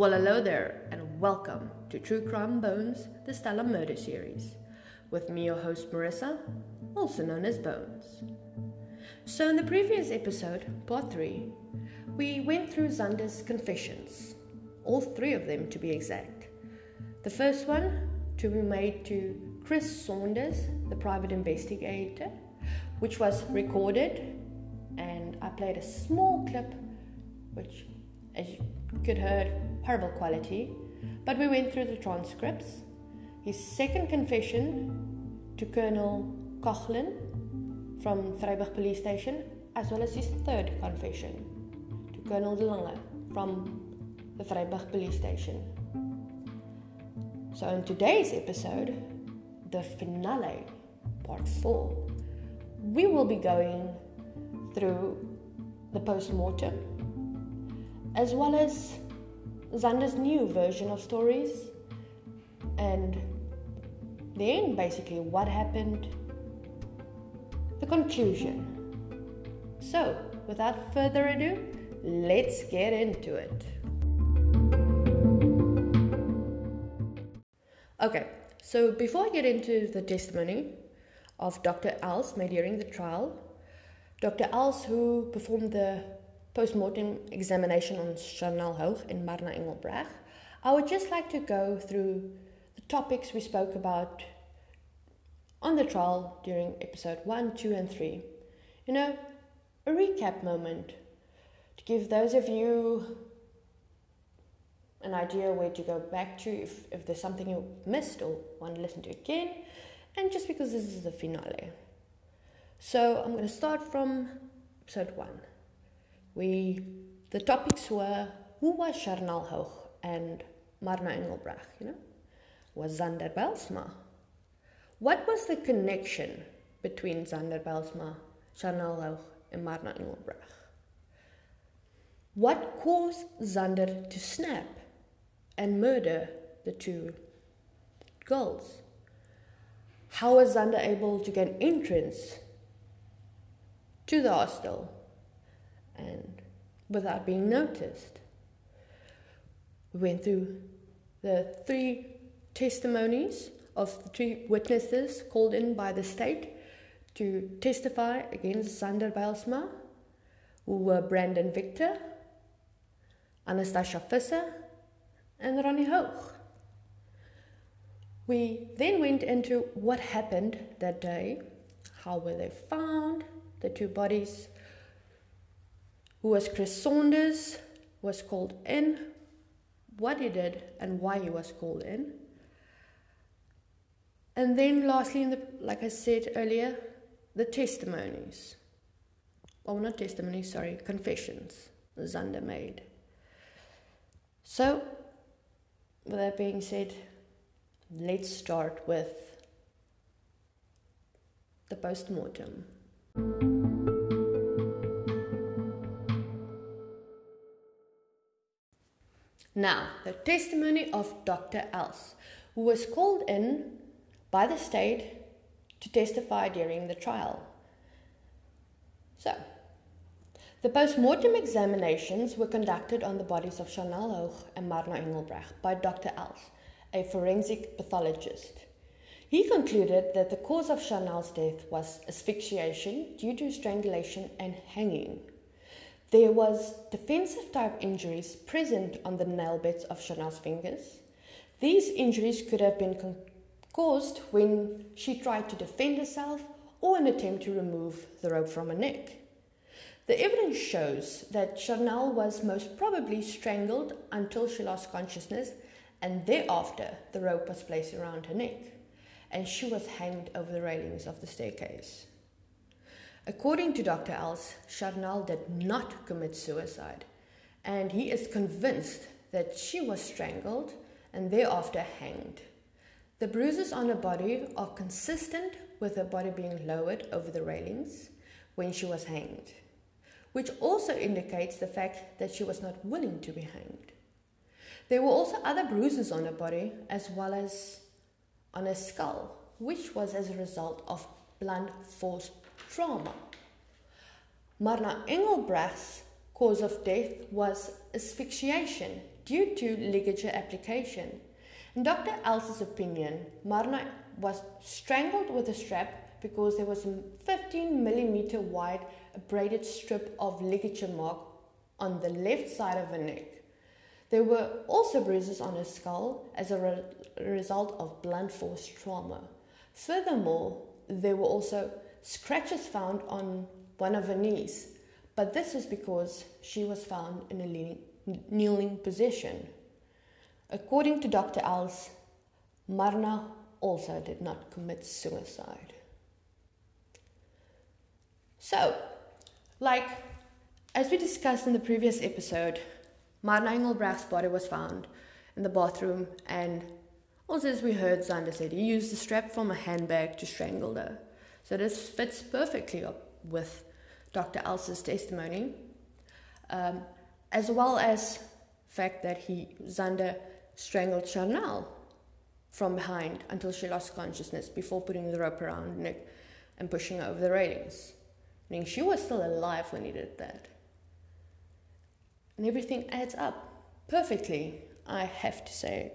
Well, hello there, and welcome to True Crime Bones, the Stella Murder Series, with me, your host Marissa, also known as Bones. So, in the previous episode, part 3, we went through Xander's confessions, all three of them to be exact. The first one to be made to Chris Saunders, the private investigator, which was recorded, and I played a small clip, which, as you could hear, horrible quality, but we went through the transcripts. His second confession to Colonel Coughlin from Vryburg Police Station, as well as his third confession to Colonel De Lange from the Vryburg Police Station. So, in today's episode, the finale, part four, we will be going through the post mortem as well as Xander's new version of stories and then basically what happened, the conclusion. So, without further ado, let's get into it. Okay, so before I get into the testimony of Dr. Els made during the trial, Dr. Els, who performed the post-mortem examination on Charnel Hoog and Marna Engelbrecht, I would just like to go through the topics we spoke about on the trial during episode 1, 2, and 3. You know, a recap moment to give those of you an idea where to go back to if, if there's something you missed or want to listen to again, and just because this is the finale. So I'm going to start from episode one. We the topics were who was Charnel Hoog and Marna Engelbrecht, you know? Was Xander Bylsma? What was the connection between Xander Bylsma, Charnel Hoog, and Marna Engelbrecht? What caused Xander to snap and murder the two girls. How was Xander able to get entrance to the hostel and without being noticed? We went through the three testimonies of the three witnesses called in by the state to testify against Xander Bylsma, who were Brandon Victor, Anastasia Visser, and Ronnie Hoog. We then went into what happened that day, how were they found, the two bodies, who was Chris Saunders, was called in, what he did, and why he was called in. And then, lastly, in the, like I said earlier, the testimonies. Oh, not testimonies, sorry, confessions Xander made. So, with that being said, let's start with the post mortem. Now, the testimony of Dr. Els, who was called in by the state to testify during the trial. So, the post-mortem examinations were conducted on the bodies of Charnel Hoog and Marna Engelbrecht by Dr. Els, a forensic pathologist. He concluded that the cause of Charnel's death was asphyxiation due to strangulation and hanging. There was defensive type injuries present on the nail beds of Charnel's fingers. These injuries could have been con- caused when she tried to defend herself or an attempt to remove the rope from her neck. The evidence shows that Chanel was most probably strangled until she lost consciousness, and thereafter the rope was placed around her neck, and she was hanged over the railings of the staircase. According to Dr. Els, Charnel did not commit suicide, and he is convinced that she was strangled and thereafter hanged. The bruises on her body are consistent with her body being lowered over the railings when she was hanged which also indicates the fact that she was not willing to be hanged. There were also other bruises on her body as well as on her skull, which was as a result of blunt force trauma. Marna Engelbrecht's cause of death was asphyxiation due to ligature application. In Dr. Els's opinion, Marna was strangled with a strap because there was a 15 millimeter wide braided strip of ligature mark on the left side of her neck. There were also bruises on her skull as a re- result of blunt force trauma. Furthermore, there were also scratches found on one of her knees, but this is because she was found in a leaning, kneeling position. According to Dr. Els, Marna also did not commit suicide. So, like as we discussed in the previous episode, Marna Engelbrecht's body was found in the bathroom, and also as we heard, Xander said he used the strap from a handbag to strangle her. So this fits perfectly up with Dr. Els's testimony, um, as well as fact that he Xander strangled Charnel from behind until she lost consciousness before putting the rope around neck and pushing her over the railings. Meaning she was still alive when he did that. And everything adds up perfectly, I have to say.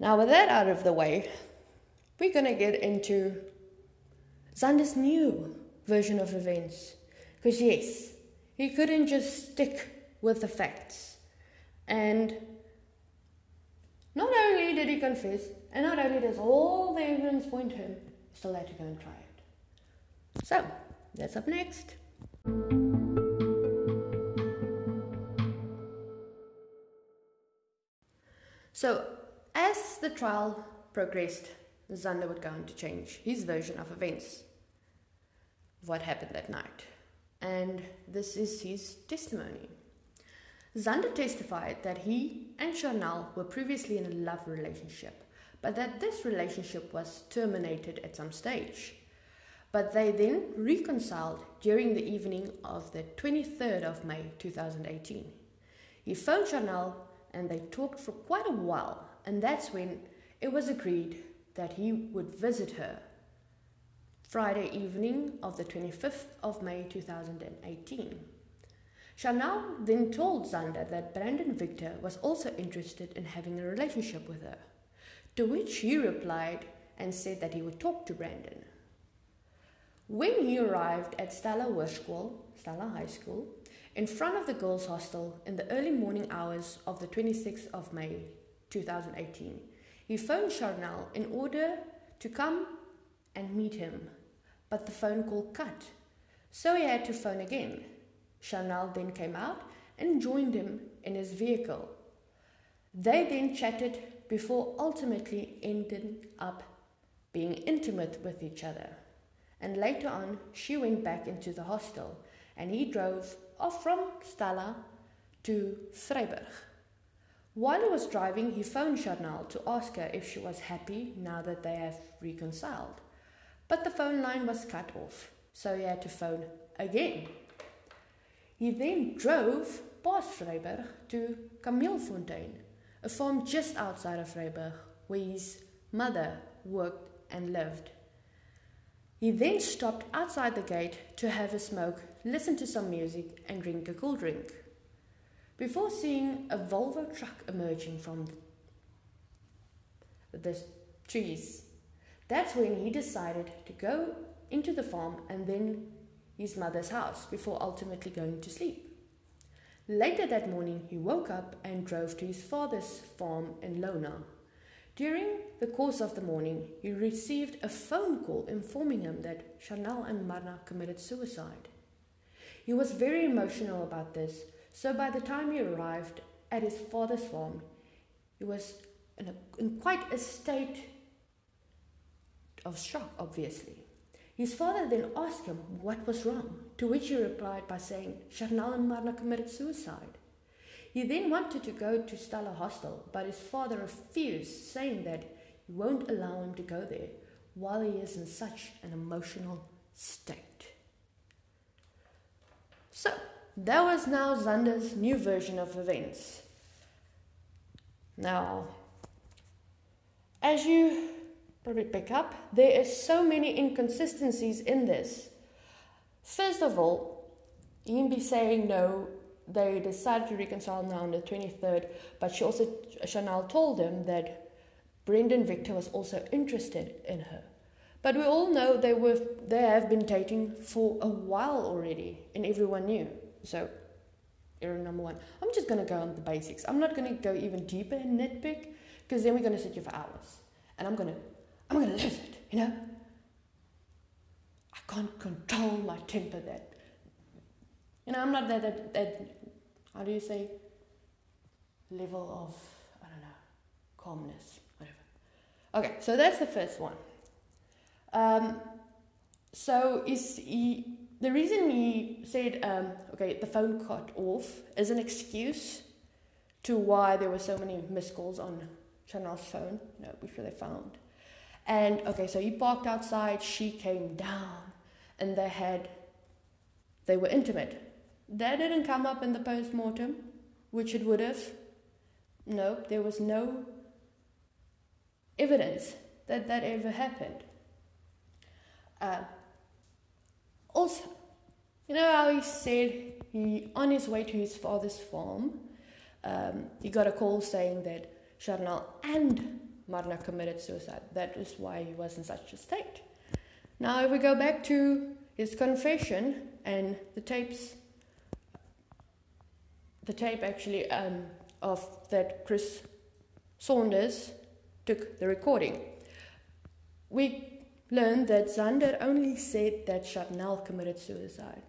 Now, with that out of the way, we're to get into Xander's new version of events. Because, yes, he couldn't just stick with the facts. And not only did he confess, and not only does all the evidence point to him, he still had to go and try it. So, that's up next. So, as the trial progressed, Xander would go on to change his version of events, what happened that night. And this is his testimony. Xander testified that he and Charnel were previously in a love relationship, but that this relationship was terminated at some stage. But they then reconciled during the evening of the 23rd of May 2018. He phoned Charnel and they talked for quite a while, and that's when it was agreed that he would visit her Friday evening of the 25th of May 2018. Charnel then told Xander that Brandon Victor was also interested in having a relationship with her, to which he replied and said that he would talk to Brandon. When he arrived at Stella Hoërskool, Stella High School, in front of the girls' hostel in the early morning hours of the 26th of May 2018. He phoned Charnel in order to come and meet him, but the phone call cut, so he had to phone again. Charnel then came out and joined him in his vehicle. They then chatted before ultimately ending up being intimate with each other. And later on, she went back into the hostel and he drove off from Stella to Vryburg. While he was driving, he phoned Charnel to ask her if she was happy now that they have reconciled. But the phone line was cut off, so he had to phone again. He then drove past Vryburg to Kameelfontein, a farm just outside of Vryburg, where his mother worked and lived. He then stopped outside the gate to have a smoke listen to some music, and drink a cool drink. Before seeing a Volvo truck emerging from the trees, that's when he decided to go into the farm and then his mother's house before ultimately going to sleep. Later that morning, he woke up and drove to his father's farm in Lona. During the course of the morning, he received a phone call informing him that Charnel and Marna committed suicide. He was very emotional about this, so by the time he arrived at his father's farm, he was in, a, in quite a state of shock, obviously. His father then asked him what was wrong, to which he replied by saying Charnel and Marna committed suicide. He then wanted to go to Stella Hostel, but his father refused, saying that he won't allow him to go there while he is in such an emotional state. So, that was now Xander's new version of events. Now, as you probably pick up, there is so many inconsistencies in this. First of all, be saying no, they decided to reconcile now on the 23rd, but she also, Charnel told them that Brendan Victor was also interested in her. But we all know they were they have been dating for a while already, and everyone knew. So, error number one. I'm just gonna go on the basics. I'm not gonna go even deeper and nitpick, because then we're gonna sit here for hours, and I'm gonna I'm gonna lose it. You know. I can't control my temper. That you know, I'm not that that, that how do you say level of I don't know calmness whatever. Okay, so that's the first one. Um, so is he, the reason he said, um, okay, the phone cut off is an excuse to why there were so many missed calls on Charnel's phone, you know, they found. And okay, so he parked outside, she came down, and they had, they were intimate. That didn't come up in the post mortem, which it would have. No, there was no evidence that that ever happened. Uh, also, you know how he said he on his way to his father's farm, um, he got a call saying that Charnel and Marna committed suicide. That is why he was in such a state. Now, if we go back to his confession and the tapes, the tape actually um, of that Chris Saunders took the recording. We learned that Zander only said that Chanel committed suicide.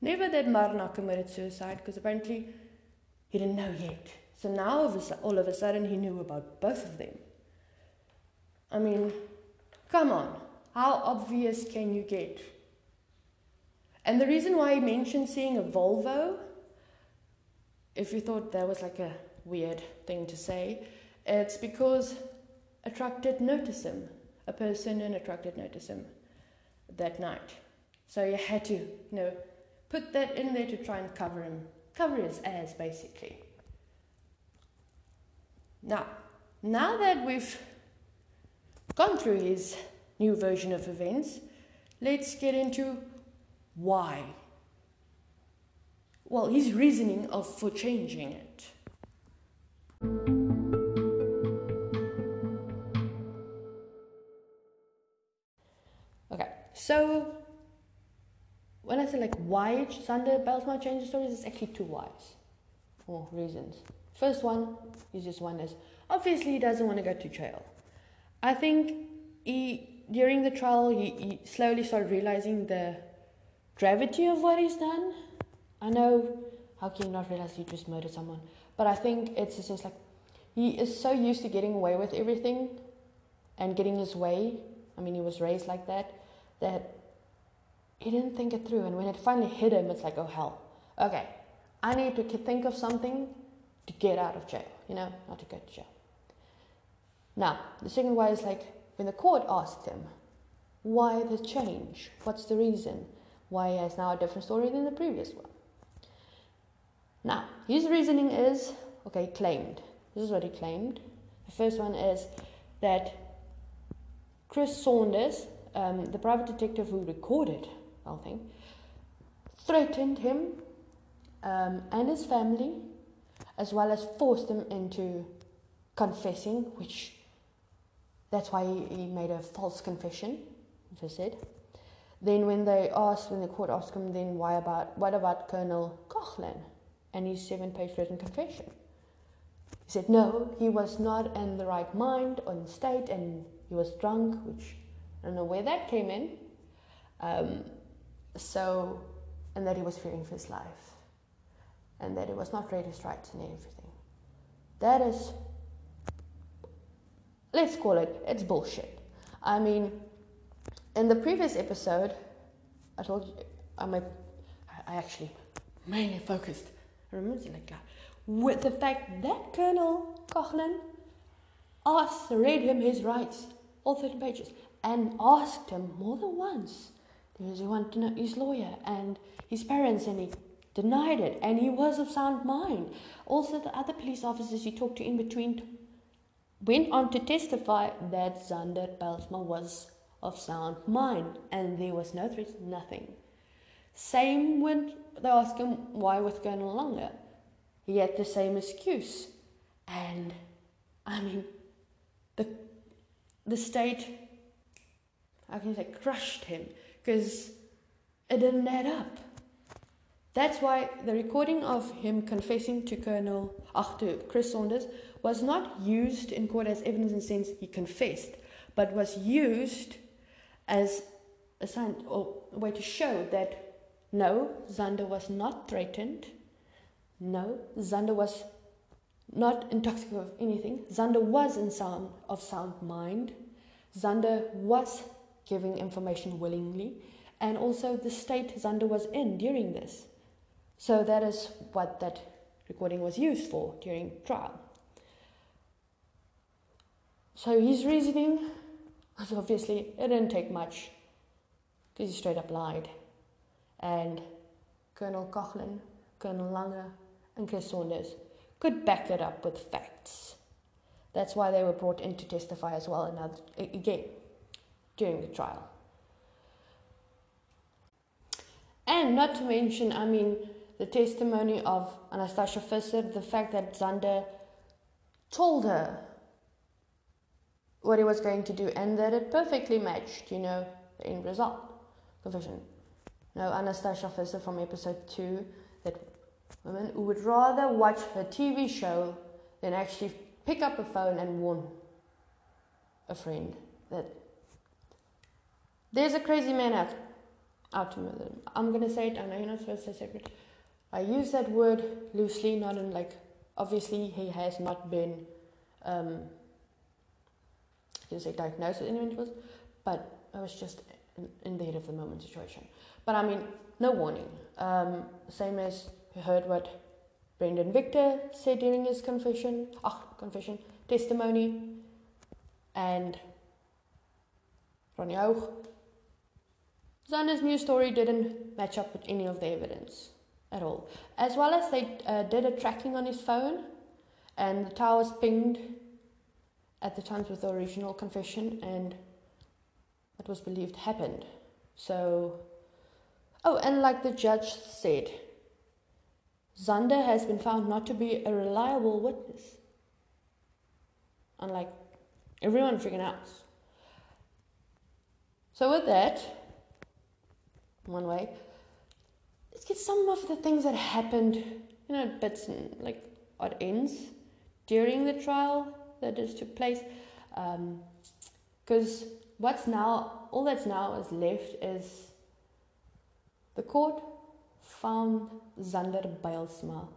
Never that Marna committed suicide, because apparently he didn't know yet. So now all of a sudden he knew about both of them. I mean, come on, how obvious can you get? And the reason why he mentioned seeing a Volvo, if you thought that was like a weird thing to say, it's because a truck did notice him. A person in a truck did notice him that night. So you had to, you know, put that in there to try and cover him, cover his ass basically. Now, now that we've gone through his new version of events, let's get into why. Well, his reasoning of for changing it. So when I say like why Xander Bylsma changed the stories, it's actually two whys or reasons. First one, is just one is obviously he doesn't want to go to jail. I think he during the trial he, he slowly started realizing the gravity of what he's done. I know how can you not realize you just murdered someone? But I think it's just like he is so used to getting away with everything and getting his way. I mean, he was raised like that that he didn't think it through. And when it finally hit him, it's like, oh hell, okay, I need to think of something to get out of jail, you know, not to go to jail. Now, the second way is like when the court asked him, why the change? What's the reason? Why he has now a different story than the previous one? Now, his reasoning is okay, claimed. This is what he claimed. The first one is that Chris Saunders um, the private detective who recorded the whole thing threatened him um, and his family, as well as forced him into confessing, which that's why he, he made a false confession, as I said. Then when they asked, when the court asked him, then why about what about Colonel Coughlin and his seven-page written confession? He said no, he was not in the right mind or in state, and he was drunk, which I don't know where that came in. Um, so, and that he was fearing for his life, and that he was not ready to strike and everything. That is, let's call it, it's bullshit. I mean, in the previous episode, I told you, I'm I actually mainly focused, I remember like that, with the fact that Colonel Coughlin asked, read him his rights, all 13 pages and asked him more than once because he wanted to know his lawyer and his parents, and he denied it. And he was of sound mind. Also, the other police officers he talked to in between went on to testify that Xander Bylsma was of sound mind, and there was no threat, nothing. Same when they asked him why with Colonel Lange. He had the same excuse. And I mean, the, the state, how can say, crushed him because it didn't add up. That's why the recording of him confessing to Colonel, ach, to Chris Saunders, was not used in court as evidence in the sense he confessed, but was used as a sign or a way to show that no, Xander was not threatened. No, Xander was not intoxicated of anything. Xander was in sound of sound mind. Xander was giving information willingly, and also the state Xander was in during this. So that is what that recording was used for during trial. So his reasoning was obviously it didn't take much because he straight up lied. And Colonel Coughlin, Colonel Lange, and Chris Saunders could back it up with facts. That's why they were brought in to testify as well another, again during the trial. And not to mention, I mean, the testimony of Anastasia Visser, the fact that Xander told her what he was going to do and that it perfectly matched, you know, the end result. Confession. No, Anastasia Visser from episode 2 that women who would rather watch her TV show than actually pick up a phone and warn a friend that there's a crazy man out, out. I'm gonna say it, I know you're not supposed to say secret. I use that word loosely, not in like, obviously, he has not been, um, can say diagnosed with mental but I was just in, the heat of the moment situation. But I mean, no warning. Um, same as you heard what Brendan Victor said during his confession, ah, confession, testimony, and Ronnie Hoog. Xander's new story didn't match up with any of the evidence at all. As well as they uh, did a tracking on his phone, and the towers pinged at the times with the original confession, and what was believed happened. So, oh, and like the judge said, Xander has been found not to be a reliable witness, unlike everyone freaking else. So, with that, one way, let's get some of the things that happened, you know, bits and like odd ends during the trial that just took place. Because um, what's now, all that's now is left is the court found Xander Bylsma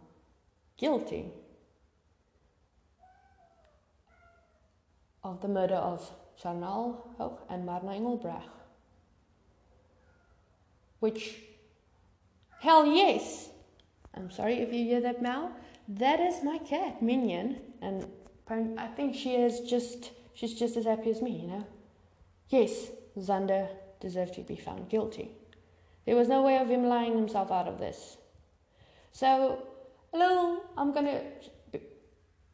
guilty of the murder of Charnel Hoog and Marna Engelbrecht. Which, hell yes, I'm sorry if you hear that meow. That is my cat, Minion, and I think she is just, she's just as happy as me, you know. Yes, Xander deserved to be found guilty. There was no way of him lying himself out of this. So, a little, I'm gonna,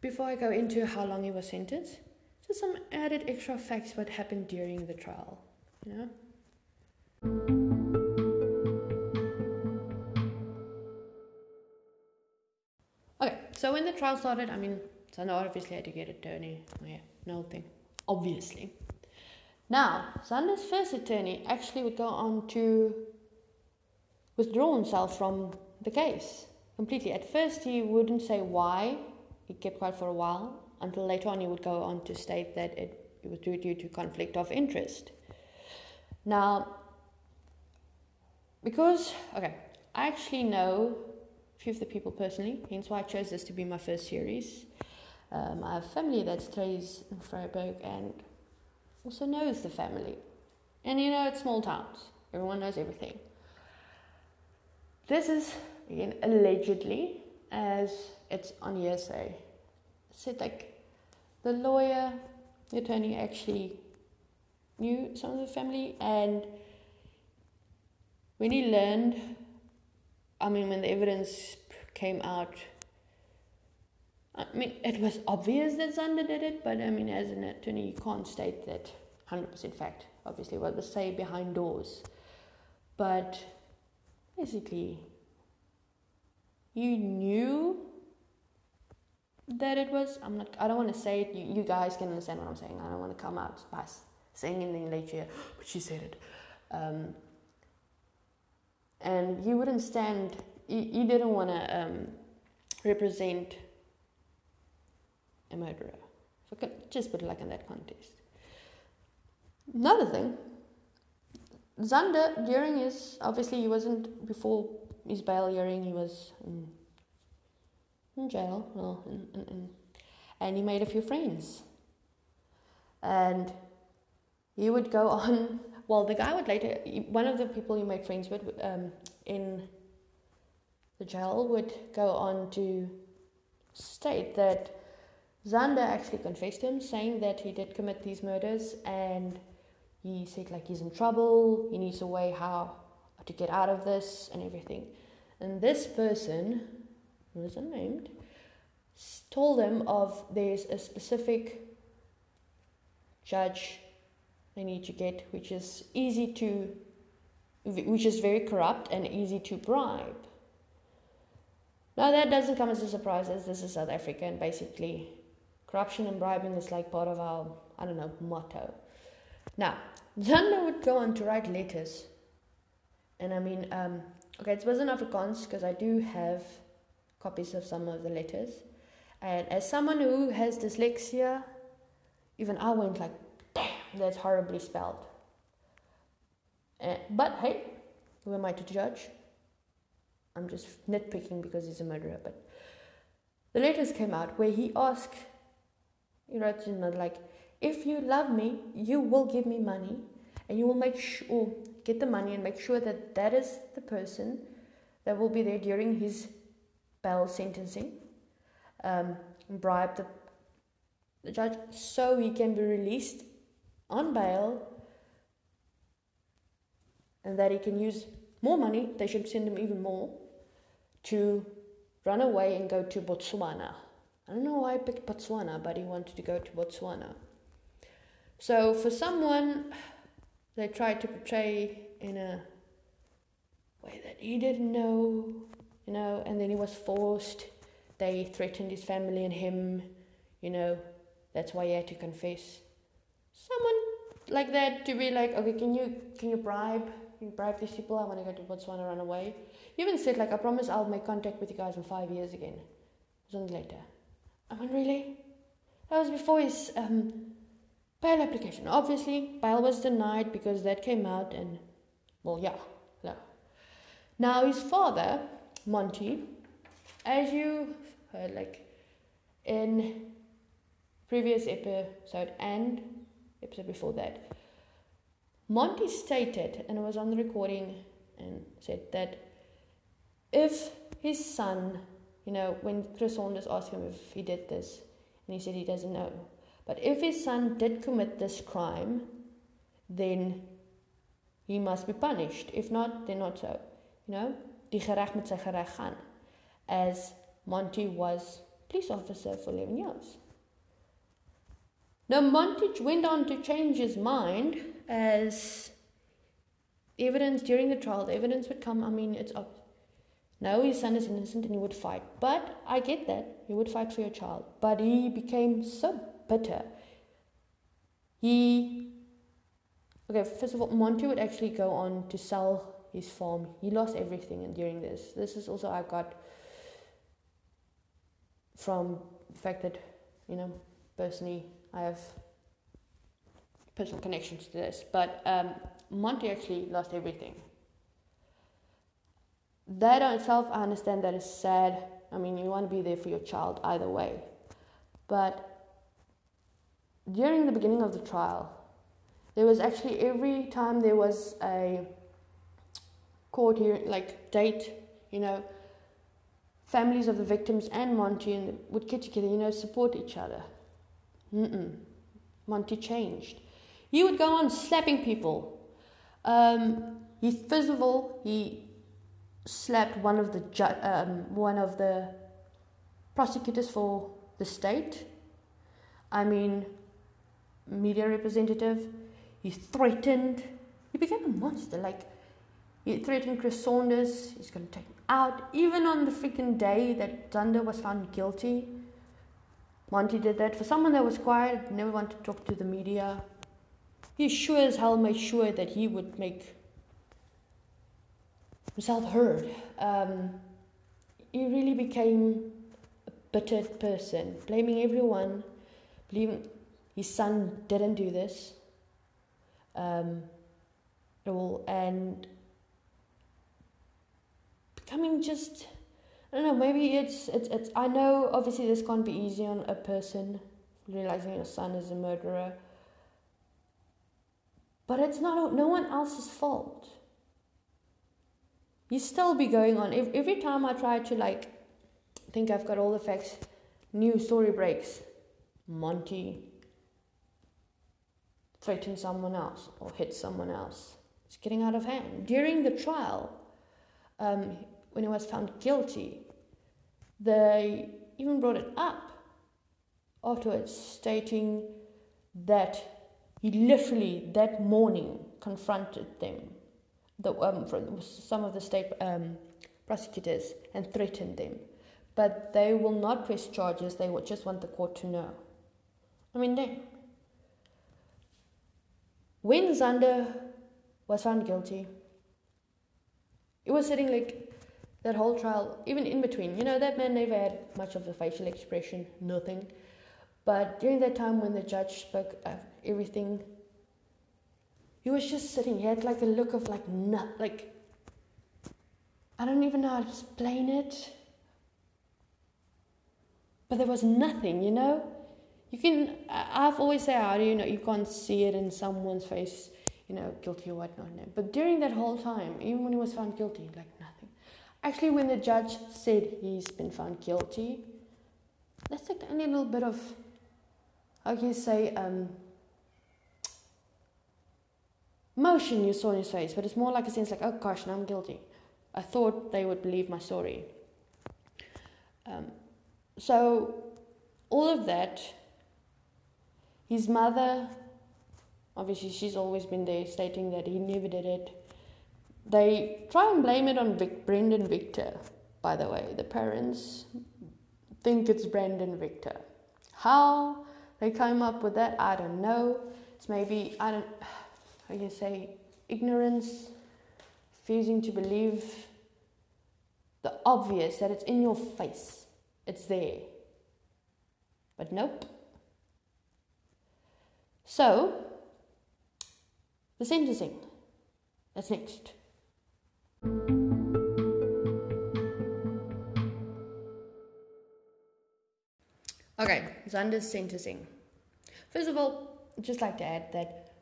before I go into how long he was sentenced, just some added extra facts what happened during the trial, you know? So trial started, I mean, Xander obviously had to get attorney. Oh, yeah, no thing. Obviously. Now, Xander's first attorney actually would go on to withdraw himself from the case completely. At first, he wouldn't say why, he kept quiet for a while, until later on, he would go on to state that it, it was due, to conflict of interest. Now, because, okay, I actually know few of the people personally, hence why I chose this to be my first series. Um, I have family that stays in Vryburg and also knows the family. And you know, it's small towns, everyone knows everything. This is, again, allegedly, as it's on hearsay. Said like the lawyer, the attorney actually knew some of the family, and when he learned, I mean, when the evidence came out, I mean, it was obvious that Xander did it, but I mean, as an attorney, you can't state that 100% fact, obviously, what was say behind doors. But basically you knew that it was i'm not i don't want to say it you, you guys can understand what i'm saying i don't want to come out by saying anything later but she said it um, and you wouldn't stand you, you didn't want to um, represent a murderer so just put it like in that context another thing Xander, during his obviously he wasn't before his bail hearing, he was in, in jail, well, in, in, and he made a few friends. And he would go on. Well, the guy would later, one of the people you made friends with um, in the jail would go on to state that Xander actually confessed to him, saying that he did commit these murders and he said like he's in trouble, he needs a way how to get out of this and everything. And this person, who is unnamed, told him of there's a specific judge they need to get, which is easy to, which is very corrupt and easy to bribe. Now that doesn't come as a surprise, as this is South Africa, and basically, corruption and bribing is like part of our, I don't know, motto. Now, Xander would go on to write letters. And I mean, um, okay, it was in Afrikaans because I do have copies of some of the letters. And as someone who has dyslexia, even I went like, that's horribly spelled. Uh, but hey, who am I to judge? I'm just nitpicking because he's a murderer. But the letters came out where he asked, he wrote, you know, like, if you love me, you will give me money and you will make sure, get the money and make sure that that is the person that will be there during his bail sentencing, um, bribe the, the judge so he can be released on bail and that he can use more money, they should send him even more, to run away and go to Botswana. I don't know why I picked Botswana, but he wanted to go to Botswana. So for someone they tried to portray in a way that he didn't know, you know, and then he was forced. They threatened his family and him, you know, that's why he had to confess. Someone like that to be like, okay, can you can you bribe can you bribe these people? I want to go to Botswana, run away. You even said like, I promise I'll make contact with you guys in five years again. Only later. I mean, really? That was before his um, bail application. Obviously, bail was denied because that came out, and well, yeah, no. Now his father, Monty, as you heard, like in previous episode and episode before that, Monty stated, and it was on the recording, and said that if his son, you know, when Chris Saunders asked him if he did this, and he said he doesn't know, but if his son did commit this crime, then he must be punished. If not, then not so. You know, die gereg met sy gereg gaan. As Monty was police officer for 11 years. Now Monty went on to change his mind as evidence during the trial, the evidence would come. I mean, it's up. No, his son is innocent and he would fight. But I get that. He would fight for your child. But he became so bitter. He, okay, first of all, Monty would actually go on to sell his farm. He lost everything during this. This is also I got from the fact that, you know, personally, I have personal connections to this. But um, Monty actually lost everything. That on itself, I understand that is sad. I mean, you want to be there for your child either way. But during the beginning of the trial, there was actually every time there was a court hearing, like date, you know, families of the victims and Monty would get together, you know, support each other. Mm-mm. Monty changed. He would go on slapping people. Um, he first of all he slapped one of the ju- um, one of the prosecutors for the state. I mean, media representative. He threatened. He became a monster. Like He threatened Chris Saunders. He's going to take him out. Even on the freaking day that Xander was found guilty, Monty did that. For someone that was quiet, never wanted to talk to the media, he sure as hell made sure that he would make himself heard. Um, he really became a bitter person, blaming everyone, believing his son didn't do this um, at all, and becoming just I don't know. Maybe it's it's it's. I know obviously this can't be easy on a person realizing your son is a murderer, but it's not no one else's fault. You still be going on. If, every time I try to like think I've got all the facts, new story breaks. Monty threatened someone else or hit someone else. It's getting out of hand. During the trial, um, when he was found guilty, they even brought it up afterwards, stating that he literally that morning confronted them, the, um, some of the state um, prosecutors, and threatened them. But they will not press charges, they will just want the court to know. I mean, damn. When Xander was found guilty, it was sitting like that whole trial, even in between, you know, that man never had much of a facial expression, nothing. But during that time when the judge spoke of everything, he was just sitting. He had like a look of like, not, like, I don't even know how to explain it. But there was nothing, you know? You can, I've always said, how do you know? You can't see it in someone's face, you know, guilty or whatnot. But during that whole time, even when he was found guilty, like nothing. Actually, when the judge said he's been found guilty, that's like only a little bit of, how can you say, um, motion you saw in his face, but it's more like a sense like, oh gosh, now I'm guilty. I thought they would believe my story. Um, so, all of that, his mother, obviously, she's always been there stating that he never did it. They try and blame it on Vic, Brendan Victor, by the way. The parents think it's Brendan Victor. How they came up with that, I don't know. It's maybe, I don't, how you say, ignorance, refusing to believe the obvious that it's in your face, it's there. But nope. So, the sentencing. That's next. Okay, Xander's sentencing. First of all, I'd just like to add that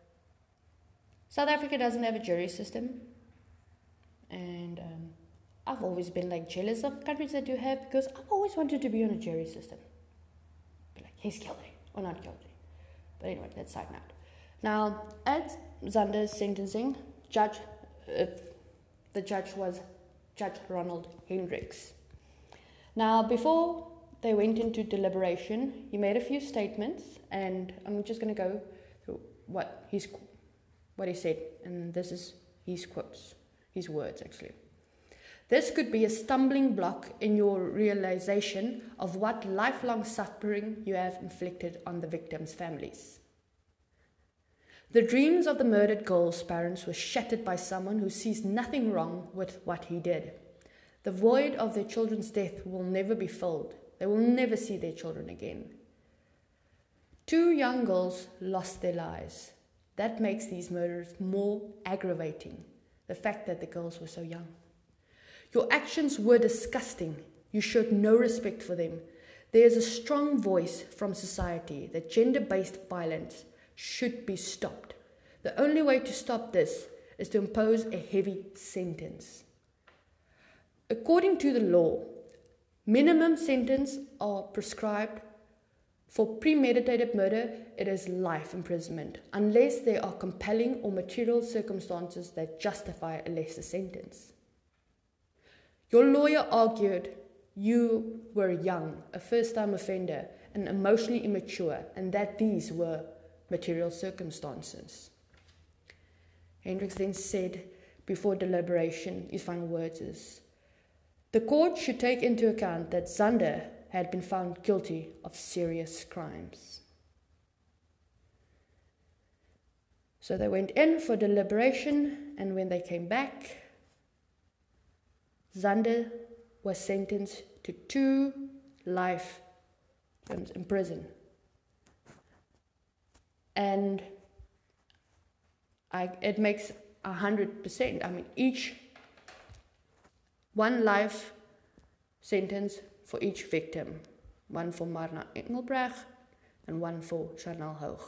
South Africa doesn't have a jury system, and um, I've always been like jealous of countries that do have because I've always wanted to be on a jury system. Be like, he's guilty or not guilty. But anyway, that's side note. Now, at Xander's sentencing, Judge uh, the judge was Judge Ronald Hendricks. Now, before they went into deliberation, he made a few statements, and I'm just going to go through what he's what he said, and this is his quotes, his words actually. This could be a stumbling block in your realization of what lifelong suffering you have inflicted on the victims' families. The dreams of the murdered girl's parents were shattered by someone who sees nothing wrong with what he did. The void of their children's death will never be filled. They will never see their children again. Two young girls lost their lives. That makes these murders more aggravating. The fact that the girls were so young. Your actions were disgusting. You showed no respect for them. There is a strong voice from society that gender based violence should be stopped. The only way to stop this is to impose a heavy sentence. According to the law, minimum sentence are prescribed for premeditated murder, it is life imprisonment, unless there are compelling or material circumstances that justify a lesser sentence. Your lawyer argued you were young, a first time offender, and emotionally immature, and that these were material circumstances. Hendricks then said, before deliberation, his final words is The court should take into account that Xander had been found guilty of serious crimes. So they went in for deliberation, and when they came back, Xander was sentenced to two life terms in prison. And I, it makes a hundred percent. I mean, each one life sentence for each victim, one for Marna Engelbrecht and one for Charnel Hoog.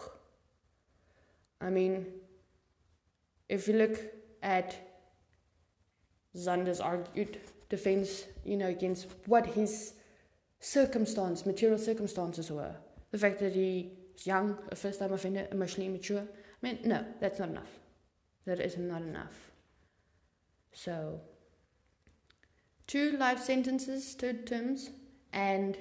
I mean, if you look at Xander's argued defense, you know, against what his circumstance, material circumstances were, the fact that he young, a first time offender, emotionally immature, I mean, no, that's not enough. That is not enough. So, two life sentences, two terms, and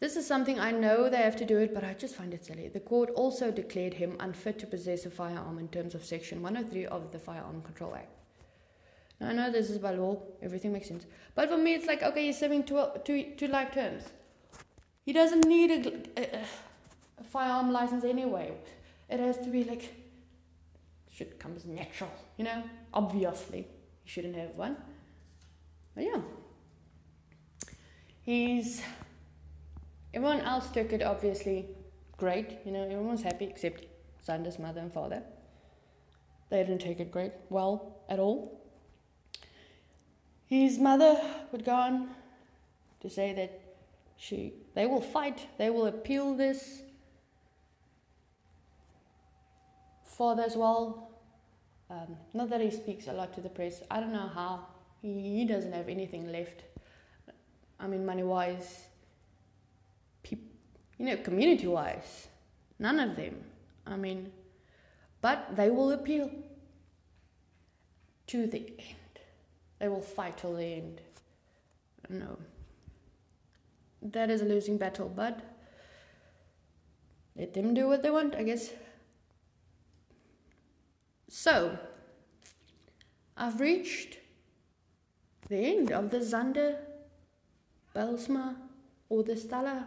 this is something I know they have to do it, but I just find it silly. The court also declared him unfit to possess a firearm in terms of Section 103 of the Firearm Control Act. Now, I know this is by law, everything makes sense. But for me, it's like, okay, he's serving two, two, two life terms. He doesn't need a, a, a firearm license anyway. It has to be like, should come as natural, you know? Obviously, he shouldn't have one. But yeah. He's everyone else took it obviously great, you know, everyone was happy except Xander's mother and father. They didn't take it great, well, at all. His mother would go on to say that she they will fight, they will appeal this. Father as well. Um, not that he speaks a lot to the press. I don't know how. He, he doesn't have anything left. I mean, money wise, you know, community wise, none of them. I mean, but they will appeal to the end. They will fight till the end. No. That is a losing battle, but let them do what they want, I guess. So, I've reached the end of the Xander, Bylsma, or the Stella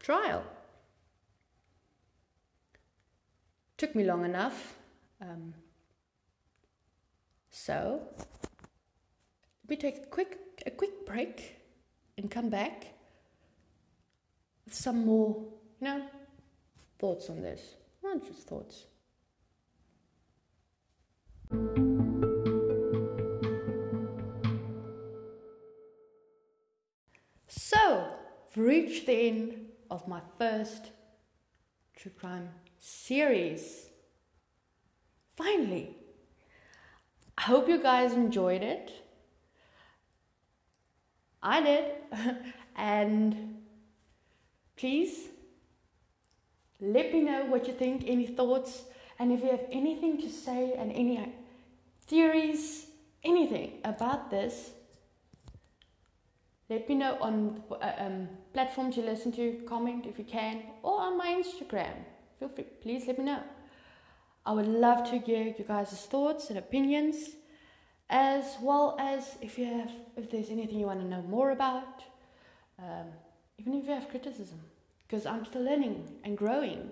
trial. Took me long enough. Um, so we take a quick a quick break and come back with some more, you know, thoughts on this. Not just thoughts. So, we've reached the end of my first true crime series. Finally, I hope you guys enjoyed it. I did. and please let me know what you think, any thoughts, and if you have anything to say and any theories, anything about this, let me know on uh, um, platforms you listen to, comment if you can, or on my Instagram. Feel free, please let me know. I would love to hear you guys' thoughts and opinions, as well as if you have, if there's anything you want to know more about, um, even if you have criticism, because I'm still learning and growing.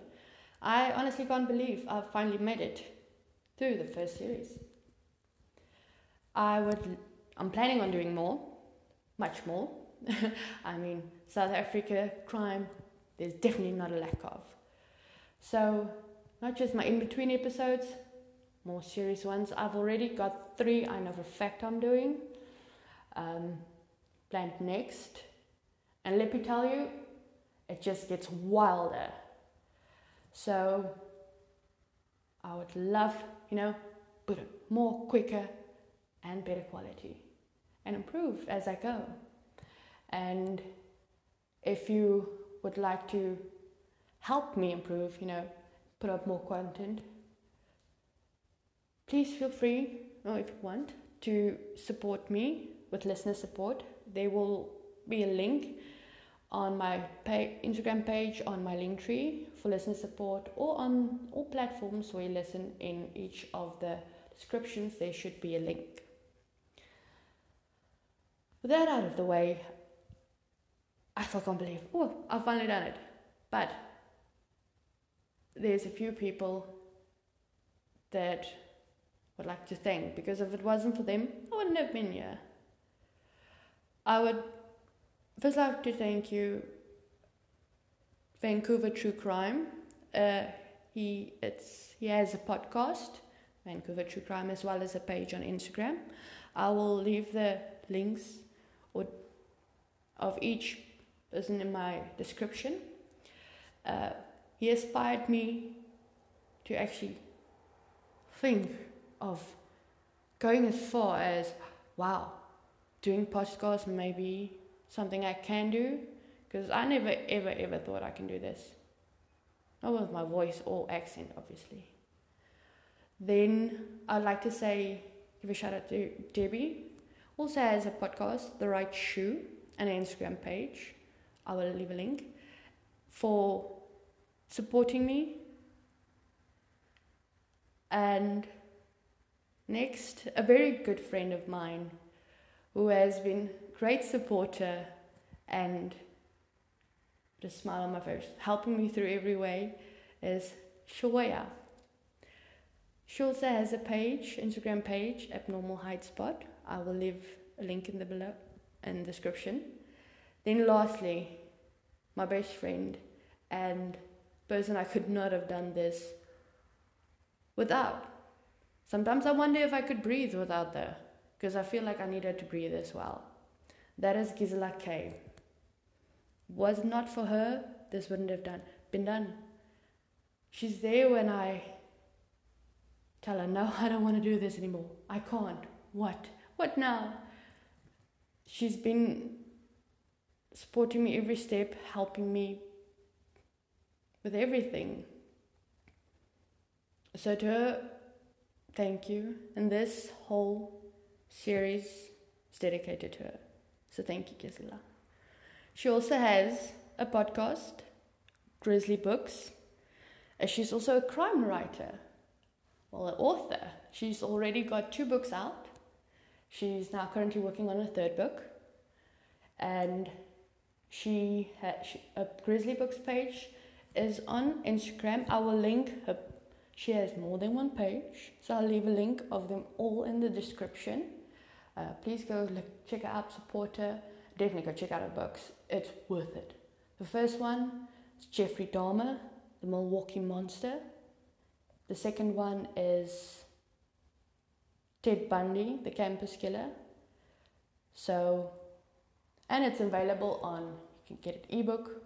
I honestly can't believe I've finally made it through the first series. I would, I'm planning on doing more much more. I mean, South Africa crime, there's definitely not a lack of. So, not just my in between episodes, more serious ones. I've already got three I know for fact I'm doing. Um, planned next. And let me tell you, it just gets wilder. So, I would love, you know, put it more quicker and better quality and improve as I go. And if you would like to help me improve, you know, put up more content, please feel free, or if you want, to support me with listener support. There will be a link on my pay, Instagram page, on my link tree for listener support, or on all platforms where you listen in each of the descriptions, there should be a link. With that out of the way, I still can't believe, oh, I've finally done it. But there's a few people that would like to thank because if it wasn't for them, I wouldn't have been here. I would first I like to thank you, Vancouver True Crime. Uh, he it's he has a podcast, Vancouver True Crime, as well as a page on Instagram. I will leave the links or of each person in my description. Uh, he inspired me to actually think of going as far as, wow, doing podcasts may be something I can do. Because I never, ever, ever thought I can do this. Not with my voice or accent, obviously. Then I'd like to say, give a shout out to Debbie. Also has a podcast, The Right Shoe, and an Instagram page. I will leave a link for supporting me and next, a very good friend of mine who has been great supporter and a smile on my face, helping me through every way is Shoya. She also has a page, Instagram page, Abnormal Heights Pod. I will leave a link in the below in the description. Then lastly, my best friend and person I could not have done this without. Sometimes I wonder if I could breathe without her, because I feel like I needed to breathe as well. That is Gisela K. Was not for her, this wouldn't have done been done. She's there when I tell her, no, I don't want to do this anymore. I can't. What? What now? She's been supporting me every step, helping me with everything. So to her, thank you. And this whole series is dedicated to her. So thank you, Gisela. She also has a podcast, Grizzly Books. She's also a crime writer. Well, an author. She's already got two books out. She's now currently working on a third book. And she has a Grizzly Books page is on Instagram. I will link her. She has more than one page, so I'll leave a link of them all in the description. Uh, please go look, check out, support her. Definitely go check out her books. It's worth it. The first one is Jeffrey Dahmer, The Milwaukee Monster. The second one is Ted Bundy, The Campus Killer. So, and it's available on, you can get an ebook,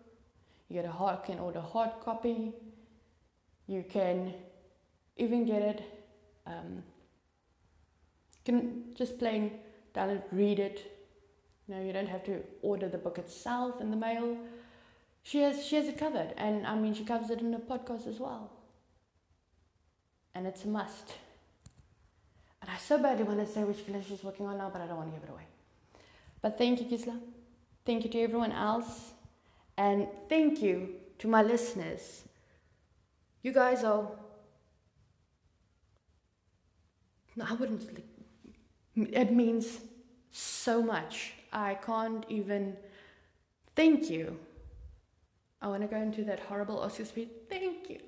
you get a hard, can order hard copy. You can even get it. Um, can just plain download, read it. You know, you don't have to order the book itself in the mail. She has she has it covered, and I mean she covers it in a podcast as well. And it's a must. And I so badly want to say which village she's working on now, but I don't want to give it away. But thank you, Gisela. Thank you to everyone else. And thank you to my listeners. You guys are. No, I wouldn't. It means so much. I can't even. Thank you. I want to go into that horrible Oscar speech. Thank you.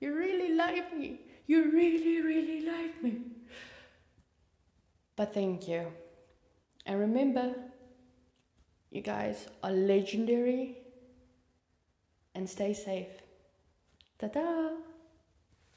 You really like me. You really, really like me. But thank you. And remember, you guys are legendary and stay safe. Ta da!